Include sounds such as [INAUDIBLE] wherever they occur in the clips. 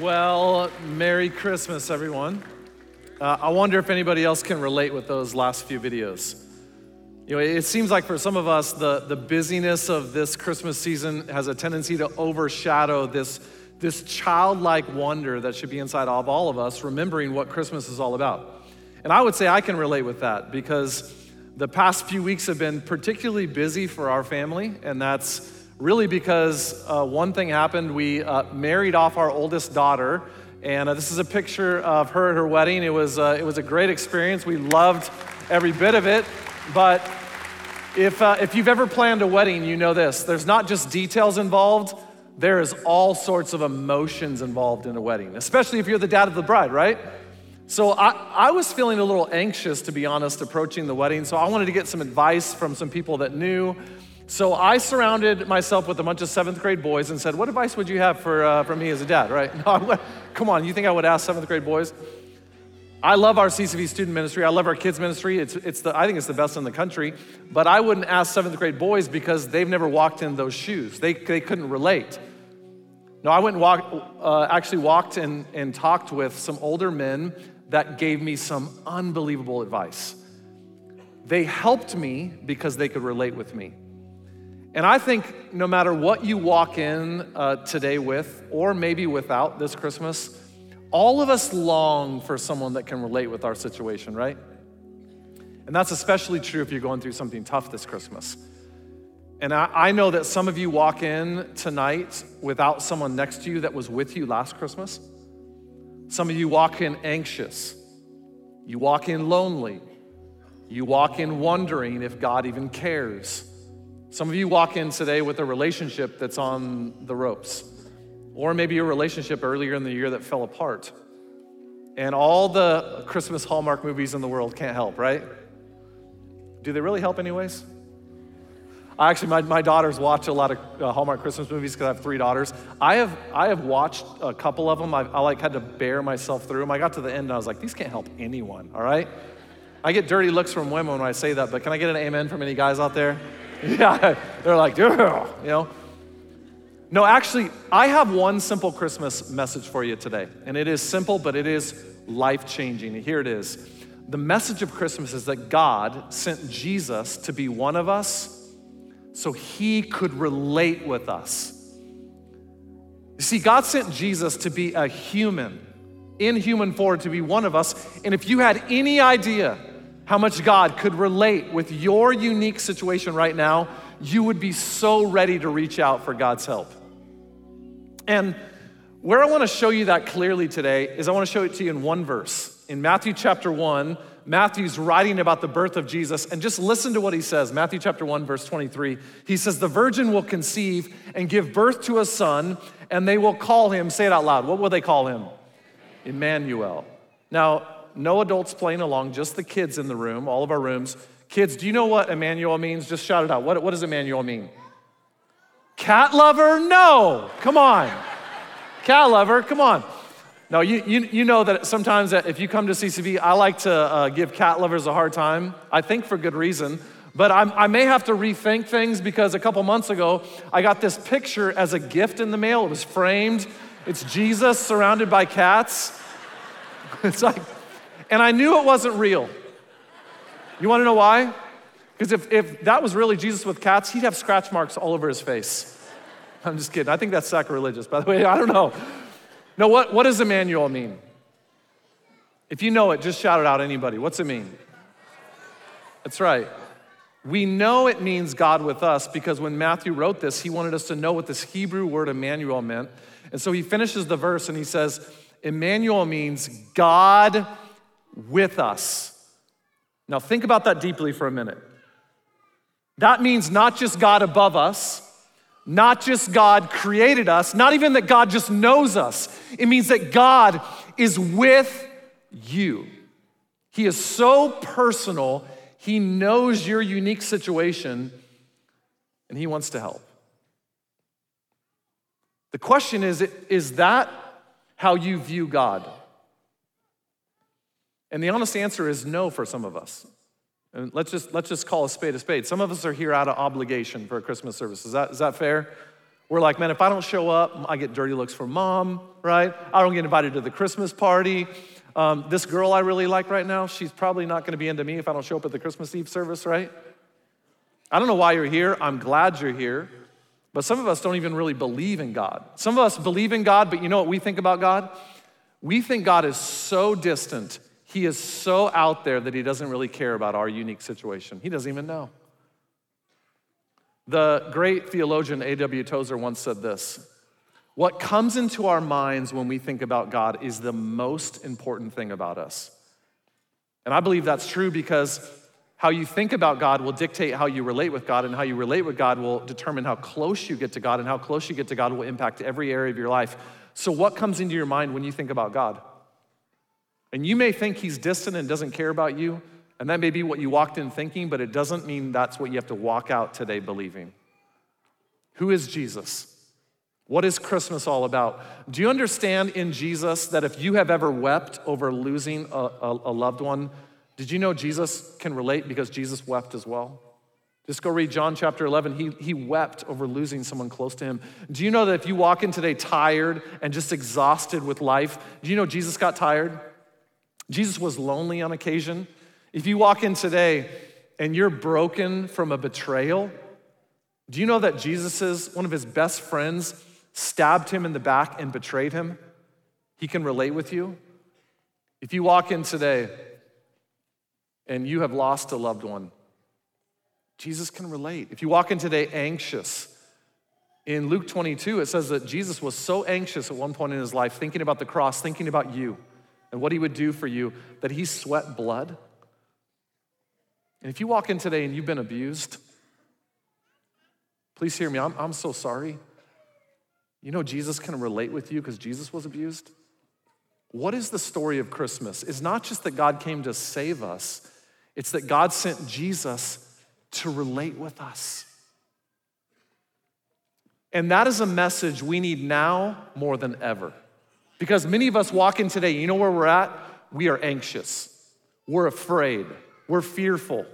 Well, Merry Christmas, everyone. Uh, I wonder if anybody else can relate with those last few videos. You know, it seems like for some of us, the, the busyness of this Christmas season has a tendency to overshadow this, this childlike wonder that should be inside of all of us, remembering what Christmas is all about. And I would say I can relate with that because the past few weeks have been particularly busy for our family, and that's really because uh, one thing happened. We uh, married off our oldest daughter, and uh, this is a picture of her at her wedding. It was, uh, it was a great experience. We loved every bit of it. But if, uh, if you've ever planned a wedding, you know this there's not just details involved, there is all sorts of emotions involved in a wedding, especially if you're the dad of the bride, right? So I, I was feeling a little anxious, to be honest, approaching the wedding. So I wanted to get some advice from some people that knew. So I surrounded myself with a bunch of seventh grade boys and said, What advice would you have for, uh, for me as a dad, right? [LAUGHS] No, come on, you think I would ask seventh grade boys? I love our CCV student ministry. I love our kids ministry. It's, it's the, I think it's the best in the country. But I wouldn't ask seventh grade boys because they've never walked in those shoes. They, they couldn't relate. No, I went and walked, uh, actually walked and, and talked with some older men that gave me some unbelievable advice. They helped me because they could relate with me. And I think no matter what you walk in uh, today with, or maybe without this Christmas, all of us long for someone that can relate with our situation, right? And that's especially true if you're going through something tough this Christmas. And I, I know that some of you walk in tonight without someone next to you that was with you last Christmas. Some of you walk in anxious. You walk in lonely. You walk in wondering if God even cares. Some of you walk in today with a relationship that's on the ropes, or maybe a relationship earlier in the year that fell apart. And all the Christmas Hallmark movies in the world can't help, right? Do they really help, anyways? I actually, my, my daughters watch a lot of uh, Hallmark Christmas movies because I have three daughters. I have, I have watched a couple of them. I, I like had to bear myself through them. I got to the end and I was like, these can't help anyone, all right? I get dirty looks from women when I say that, but can I get an amen from any guys out there? [LAUGHS] yeah, they're like, you know. No, actually, I have one simple Christmas message for you today. And it is simple, but it is life changing. Here it is. The message of Christmas is that God sent Jesus to be one of us so he could relate with us. You see, God sent Jesus to be a human, in human form, to be one of us. And if you had any idea, how much God could relate with your unique situation right now, you would be so ready to reach out for God's help. And where I want to show you that clearly today is I want to show it to you in one verse. In Matthew chapter 1, Matthew's writing about the birth of Jesus, and just listen to what he says. Matthew chapter 1, verse 23. He says, The virgin will conceive and give birth to a son, and they will call him, say it out loud, what will they call him? Emmanuel. Now, no adults playing along, just the kids in the room, all of our rooms. Kids, do you know what Emmanuel means? Just shout it out. What, what does Emmanuel mean? Cat lover? No. Come on. Cat lover, come on. No, you, you, you know that sometimes if you come to CCV, I like to uh, give cat lovers a hard time. I think for good reason. But I'm, i may have to rethink things because a couple months ago, I got this picture as a gift in the mail. It was framed. It's Jesus surrounded by cats. [LAUGHS] It's like, and I knew it wasn't real. You wanna know why? Because if, if that was really Jesus with cats, he'd have scratch marks all over his face. I'm just kidding. I think that's sacrilegious, by the way. [LAUGHS] I don't know. No, what, what does Emmanuel mean? If you know it, just shout it out, anybody. What's it mean? That's right. We know it means God with us because when Matthew wrote this, he wanted us to know what this Hebrew word Emmanuel meant. And so he finishes the verse and he says, Emmanuel means God with us. Now, think about that deeply for a minute. That means not just God above us, not just God created us, not even that God just knows us. It means that God is with you. He is so personal, He knows your unique situation, and He wants to help. The question is is that how you view God? And the honest answer is no for some of us. And let's just, let's just call a spade a spade. Some of us are here out of obligation for a Christmas service. Is that, is that fair? We're like, man, if I don't show up, I get dirty looks from mom, right? I don't get invited to the Christmas party. Um, this girl I really like right now, she's probably not gonna be into me if I don't show up at the Christmas Eve service, right? I don't know why you're here. I'm glad you're here. But some of us don't even really believe in God. Some of us believe in God, but you know what we think about God? We think God is so distant, He is so out there that He doesn't really care about our unique situation. He doesn't even know. The great theologian A.W. Tozer once said this What comes into our minds when we think about God is the most important thing about us. And I believe that's true because how you think about God will dictate how you relate with God, and how you relate with God will determine how close you get to God, and how close you get to God will impact every area of your life. So, what comes into your mind when you think about God? And you may think He's distant and doesn't care about you, and that may be what you walked in thinking, but it doesn't mean that's what you have to walk out today believing. Who is Jesus? What is Christmas all about? Do you understand in Jesus that if you have ever wept over losing a, a, a loved one, did you know Jesus can relate because Jesus wept as well? Just go read John chapter 11. He, he wept over losing someone close to him. Do you know that if you walk in today tired and just exhausted with life, do you know Jesus got tired? Jesus was lonely on occasion. If you walk in today and you're broken from a betrayal, do you know that Jesus' one of his best friends stabbed him in the back and betrayed him? He can relate with you. If you walk in today and you have lost a loved one, Jesus can relate. If you walk in today anxious, in Luke 22, it says that Jesus was so anxious at one point in his life, thinking about the cross, thinking about you and what he would do for you, that he sweat blood. And if you walk in today and you've been abused, please hear me. I'm, I'm so sorry. You know, Jesus can relate with you because Jesus was abused. What is the story of Christmas? It's not just that God came to save us, it's that God sent Jesus to relate with us. And that is a message we need now more than ever. Because many of us walk in today, you know where we're at? We are anxious, we're afraid, we're fearful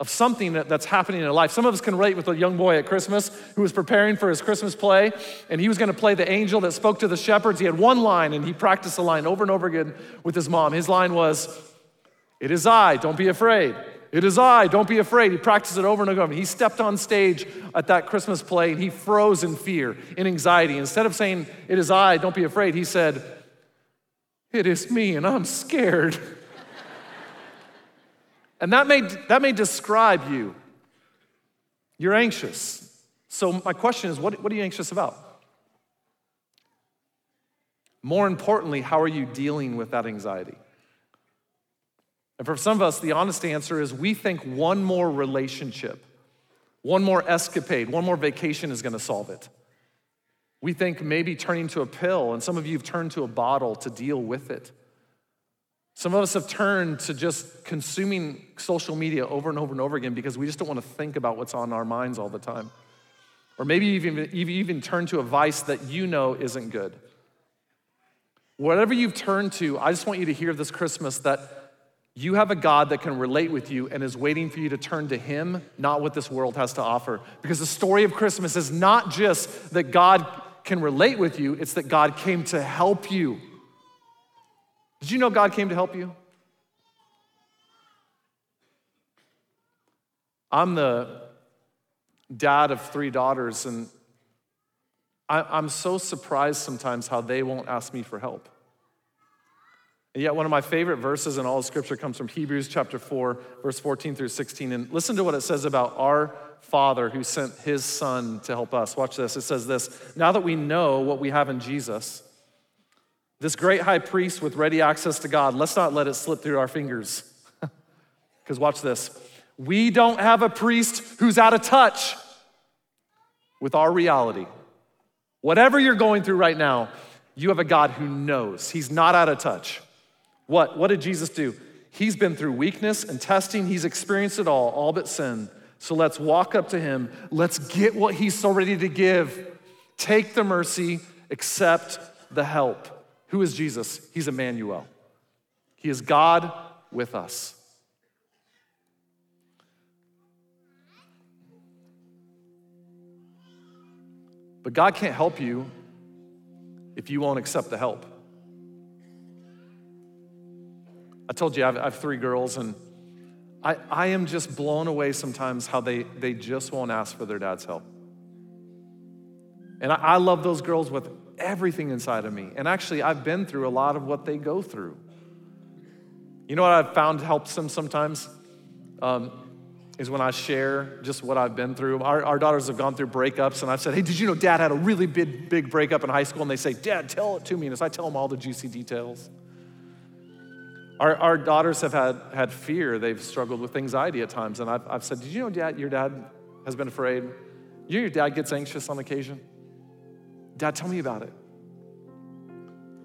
of something that, that's happening in our life. Some of us can relate with a young boy at Christmas who was preparing for his Christmas play, and he was gonna play the angel that spoke to the shepherds. He had one line, and he practiced the line over and over again with his mom. His line was, It is I, don't be afraid. It is I, don't be afraid. He practiced it over and over. He stepped on stage at that Christmas play and he froze in fear, in anxiety. Instead of saying, It is I, don't be afraid, he said, It is me and I'm scared. [LAUGHS] and that may, that may describe you. You're anxious. So, my question is what, what are you anxious about? More importantly, how are you dealing with that anxiety? And for some of us, the honest answer is we think one more relationship, one more escapade, one more vacation is gonna solve it. We think maybe turning to a pill, and some of you have turned to a bottle to deal with it. Some of us have turned to just consuming social media over and over and over again because we just don't want to think about what's on our minds all the time. Or maybe you've even, you've even turned to a vice that you know isn't good. Whatever you've turned to, I just want you to hear this Christmas that you have a God that can relate with you and is waiting for you to turn to Him, not what this world has to offer. Because the story of Christmas is not just that God can relate with you, it's that God came to help you. Did you know God came to help you? I'm the dad of three daughters, and I, am so surprised sometimes how they won't ask me for help. And yet, one of my favorite verses in all of Scripture comes from Hebrews chapter 4, verse 14 through 16. And listen to what it says about our Father who sent his Son to help us. Watch this. It says this Now that we know what we have in Jesus, this great high priest with ready access to God, let's not let it slip through our fingers. [LAUGHS] Because watch this. We don't have a priest who's out of touch with our reality. Whatever you're going through right now, you have a God who knows. He's not out of touch. What? What did Jesus do? He's been through weakness and testing, he's experienced it all, all but sin. So let's walk up to him. Let's get what he's so ready to give. Take the mercy, accept the help. Who is Jesus? He's Emmanuel. He is God with us. But God can't help you if you won't accept the help. I told you I have, I have three girls, and I, I am just blown away sometimes how they, they just won't ask for their dad's help. And I, I love those girls with everything inside of me. And actually, I've been through a lot of what they go through. You know what I've found helps them sometimes? Um, is when I share just what I've been through. Our, our, daughters have gone through breakups, and I've said, Hey, did you know dad had a really big, big breakup in high school? And they say, Dad, tell it to me. And as I tell them all the juicy details, our, our daughters have had, had fear. They've struggled with anxiety at times. And I've, I've said, Did you know dad, your dad has been afraid? You know your dad gets anxious on occasion? Dad, tell me about it.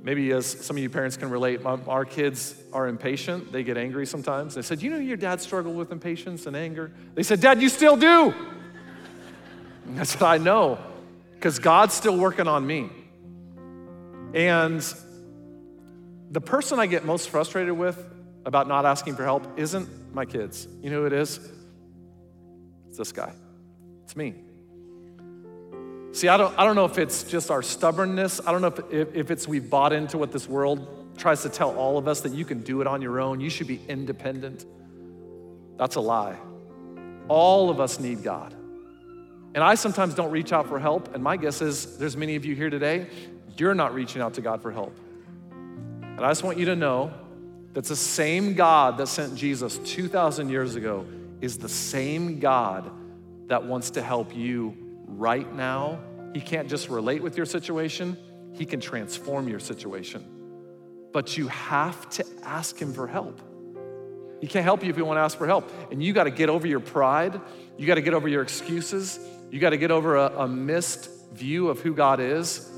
Maybe as some of you parents can relate, my, our kids are impatient. They get angry sometimes. They said, You know your dad struggled with impatience and anger? They said, Dad, you still do. And I said, I know, because God's still working on me. And the person I get most frustrated with about not asking for help isn't my kids. You know who it is? It's this guy. It's me. See, I don't, I don't know if it's just our stubbornness. I don't know if, if, if it's we've bought into what this world tries to tell all of us that you can do it on your own. You should be independent. That's a lie. All of us need God. And I sometimes don't reach out for help. And my guess is there's many of you here today, you're not reaching out to God for help. And I just want you to know that the same God that sent Jesus 2,000 years ago is the same God that wants to help you right now. He can't just relate with your situation, He can transform your situation. But you have to ask Him for help. He can't help you if you want to ask for help. And you got to get over your pride, you got to get over your excuses, you got to get over a, a missed view of who God is.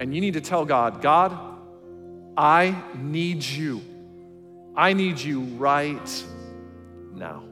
And you need to tell God, God, I need you. I need you right now.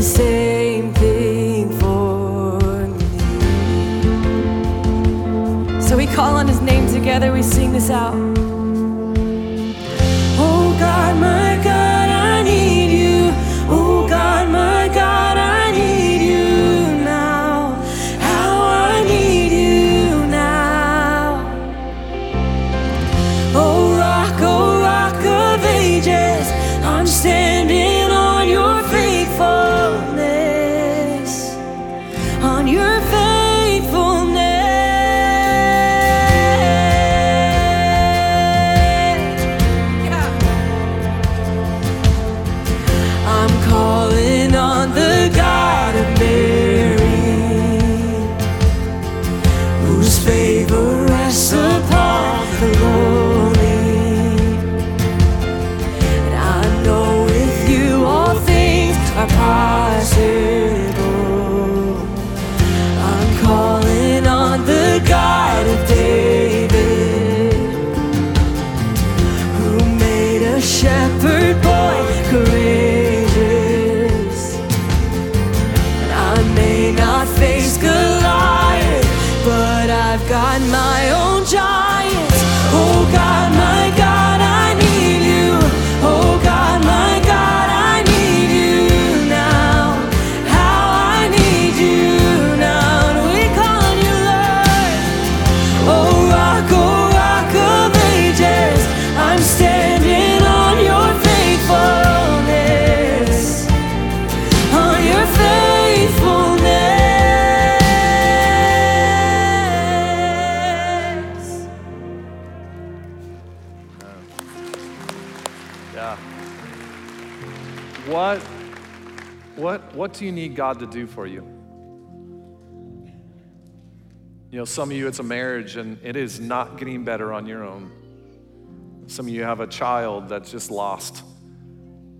the same thing for me. So we call on his name together, we sing this out. Need God to do for you? You know, some of you, it's a marriage and it is not getting better on your own. Some of you have a child that's just lost.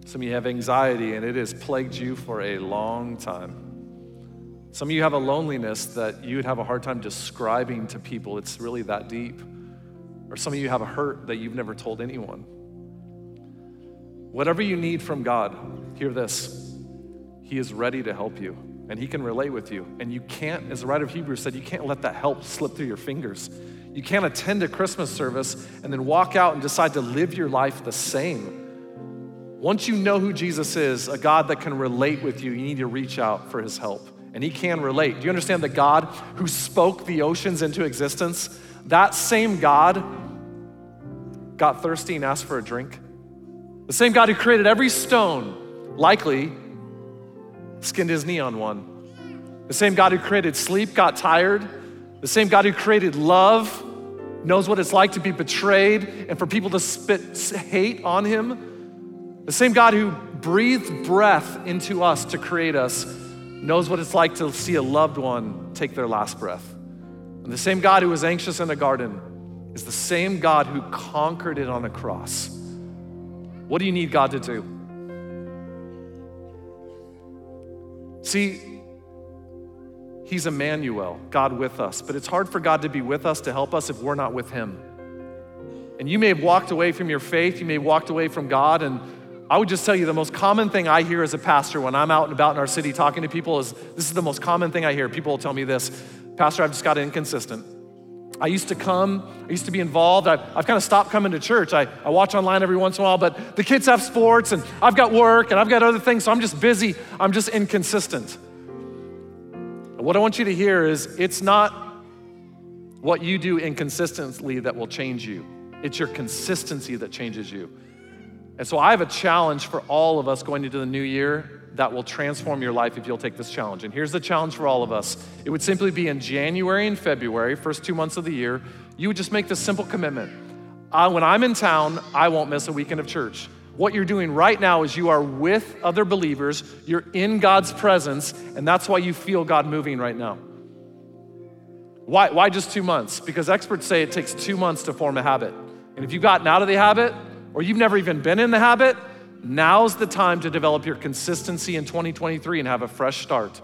Some of you have anxiety and it has plagued you for a long time. Some of you have a loneliness that you'd have a hard time describing to people. It's really that deep. Or some of you have a hurt that you've never told anyone. Whatever you need from God, hear this He is ready to help you and He can relate with you. And you can't, as the writer of Hebrews said, you can't let that help slip through your fingers. You can't attend a Christmas service and then walk out and decide to live your life the same. Once you know who Jesus is, a God that can relate with you, you need to reach out for His help. And He can relate. Do you understand that God who spoke the oceans into existence, that same God got thirsty and asked for a drink? The same God who created every stone, likely skinned his knee on one. The same God who created sleep got tired. The same God who created love knows what it's like to be betrayed and for people to spit hate on him. The same God who breathed breath into us to create us knows what it's like to see a loved one take their last breath. And the same God who was anxious in the garden is the same God who conquered it on a cross. What do you need God to do? See, He's Emmanuel, God with us, but it's hard for God to be with us to help us if we're not with Him. And you may have walked away from your faith, you may have walked away from God, and I would just tell you the most common thing I hear as a pastor when I'm out and about in our city talking to people is this is the most common thing I hear. People will tell me this Pastor, I've just got inconsistent. I used to come, I used to be involved. I've, I've kind of stopped coming to church. I, I watch online every once in a while, but the kids have sports and I've got work and I've got other things, so I'm just busy. I'm just inconsistent. And what I want you to hear is it's not what you do inconsistently that will change you, it's your consistency that changes you. And so I have a challenge for all of us going into the new year that will transform your life if you'll take this challenge. And here's the challenge for all of us it would simply be in January and February, first two months of the year, you would just make this simple commitment. Uh, when I'm in town, I won't miss a weekend of church. What you're doing right now is you are with other believers, you're in God's presence, and that's why you feel God moving right now. Why, why just two months? Because experts say it takes two months to form a habit. And if you've gotten out of the habit, or you've never even been in the habit, Now's the time to develop your consistency in 2023 and have a fresh start.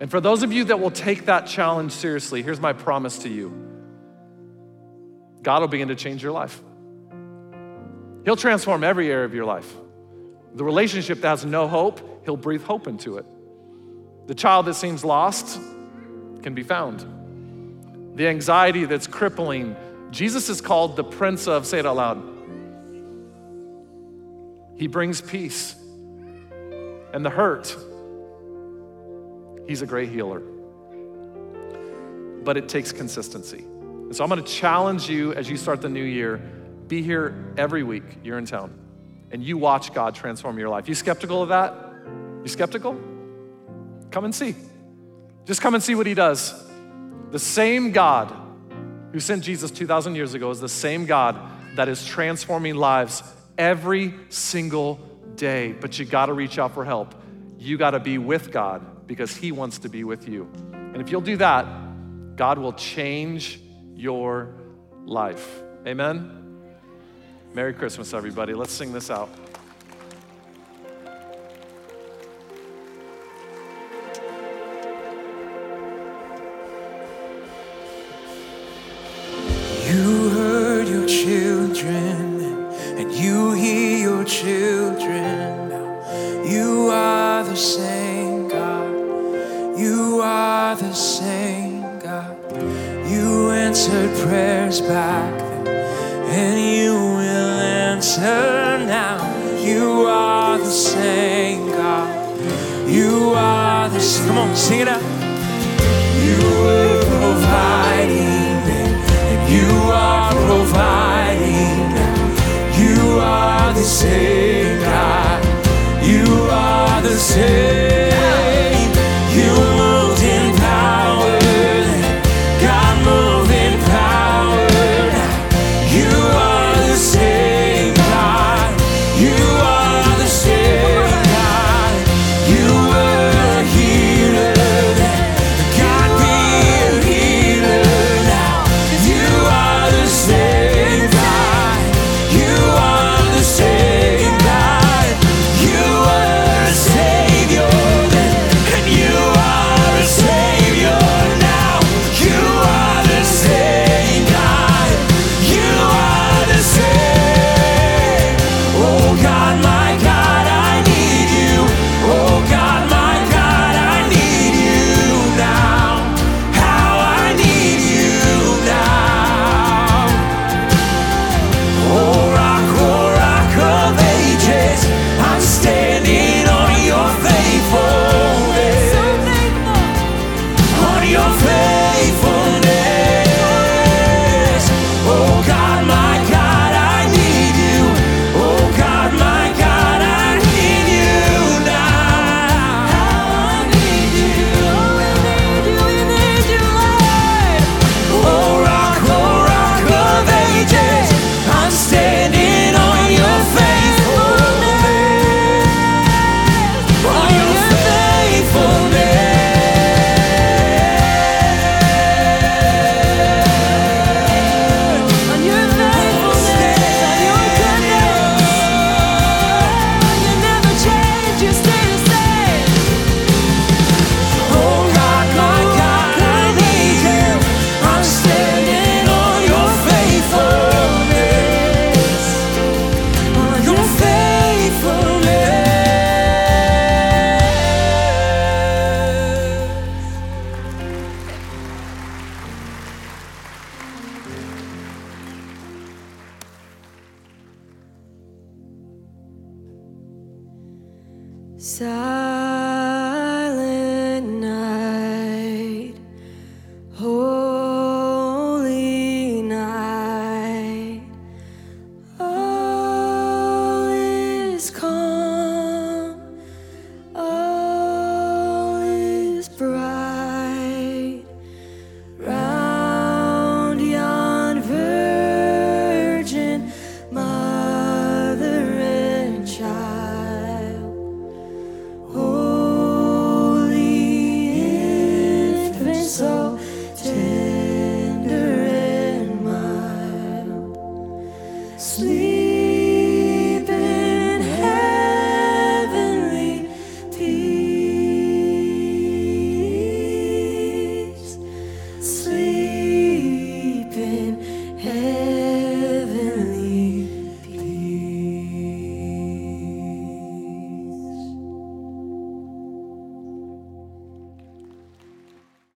And for those of you that will take that challenge seriously, here's my promise to you God will begin to change your life. He'll transform every area of your life. The relationship that has no hope, He'll breathe hope into it. The child that seems lost can be found. The anxiety that's crippling, Jesus is called the Prince of, say it out loud, he brings peace. And the hurt, He's a great healer. But it takes consistency. And so I'm gonna challenge you as you start the new year be here every week you're in town and you watch God transform your life. You skeptical of that? You skeptical? Come and see. Just come and see what He does. The same God who sent Jesus 2,000 years ago is the same God that is transforming lives every single day. But you got to reach out for help. You got to be with God because He wants to be with you. And if you'll do that, God will change your life. Amen? Merry Christmas, everybody. Let's sing this out. You heard your children children. You are the same God. You are the same God. You answered prayers back then, and you will answer now. You are the same God. You are the same. Come on, sing it out. Same God. You are the same.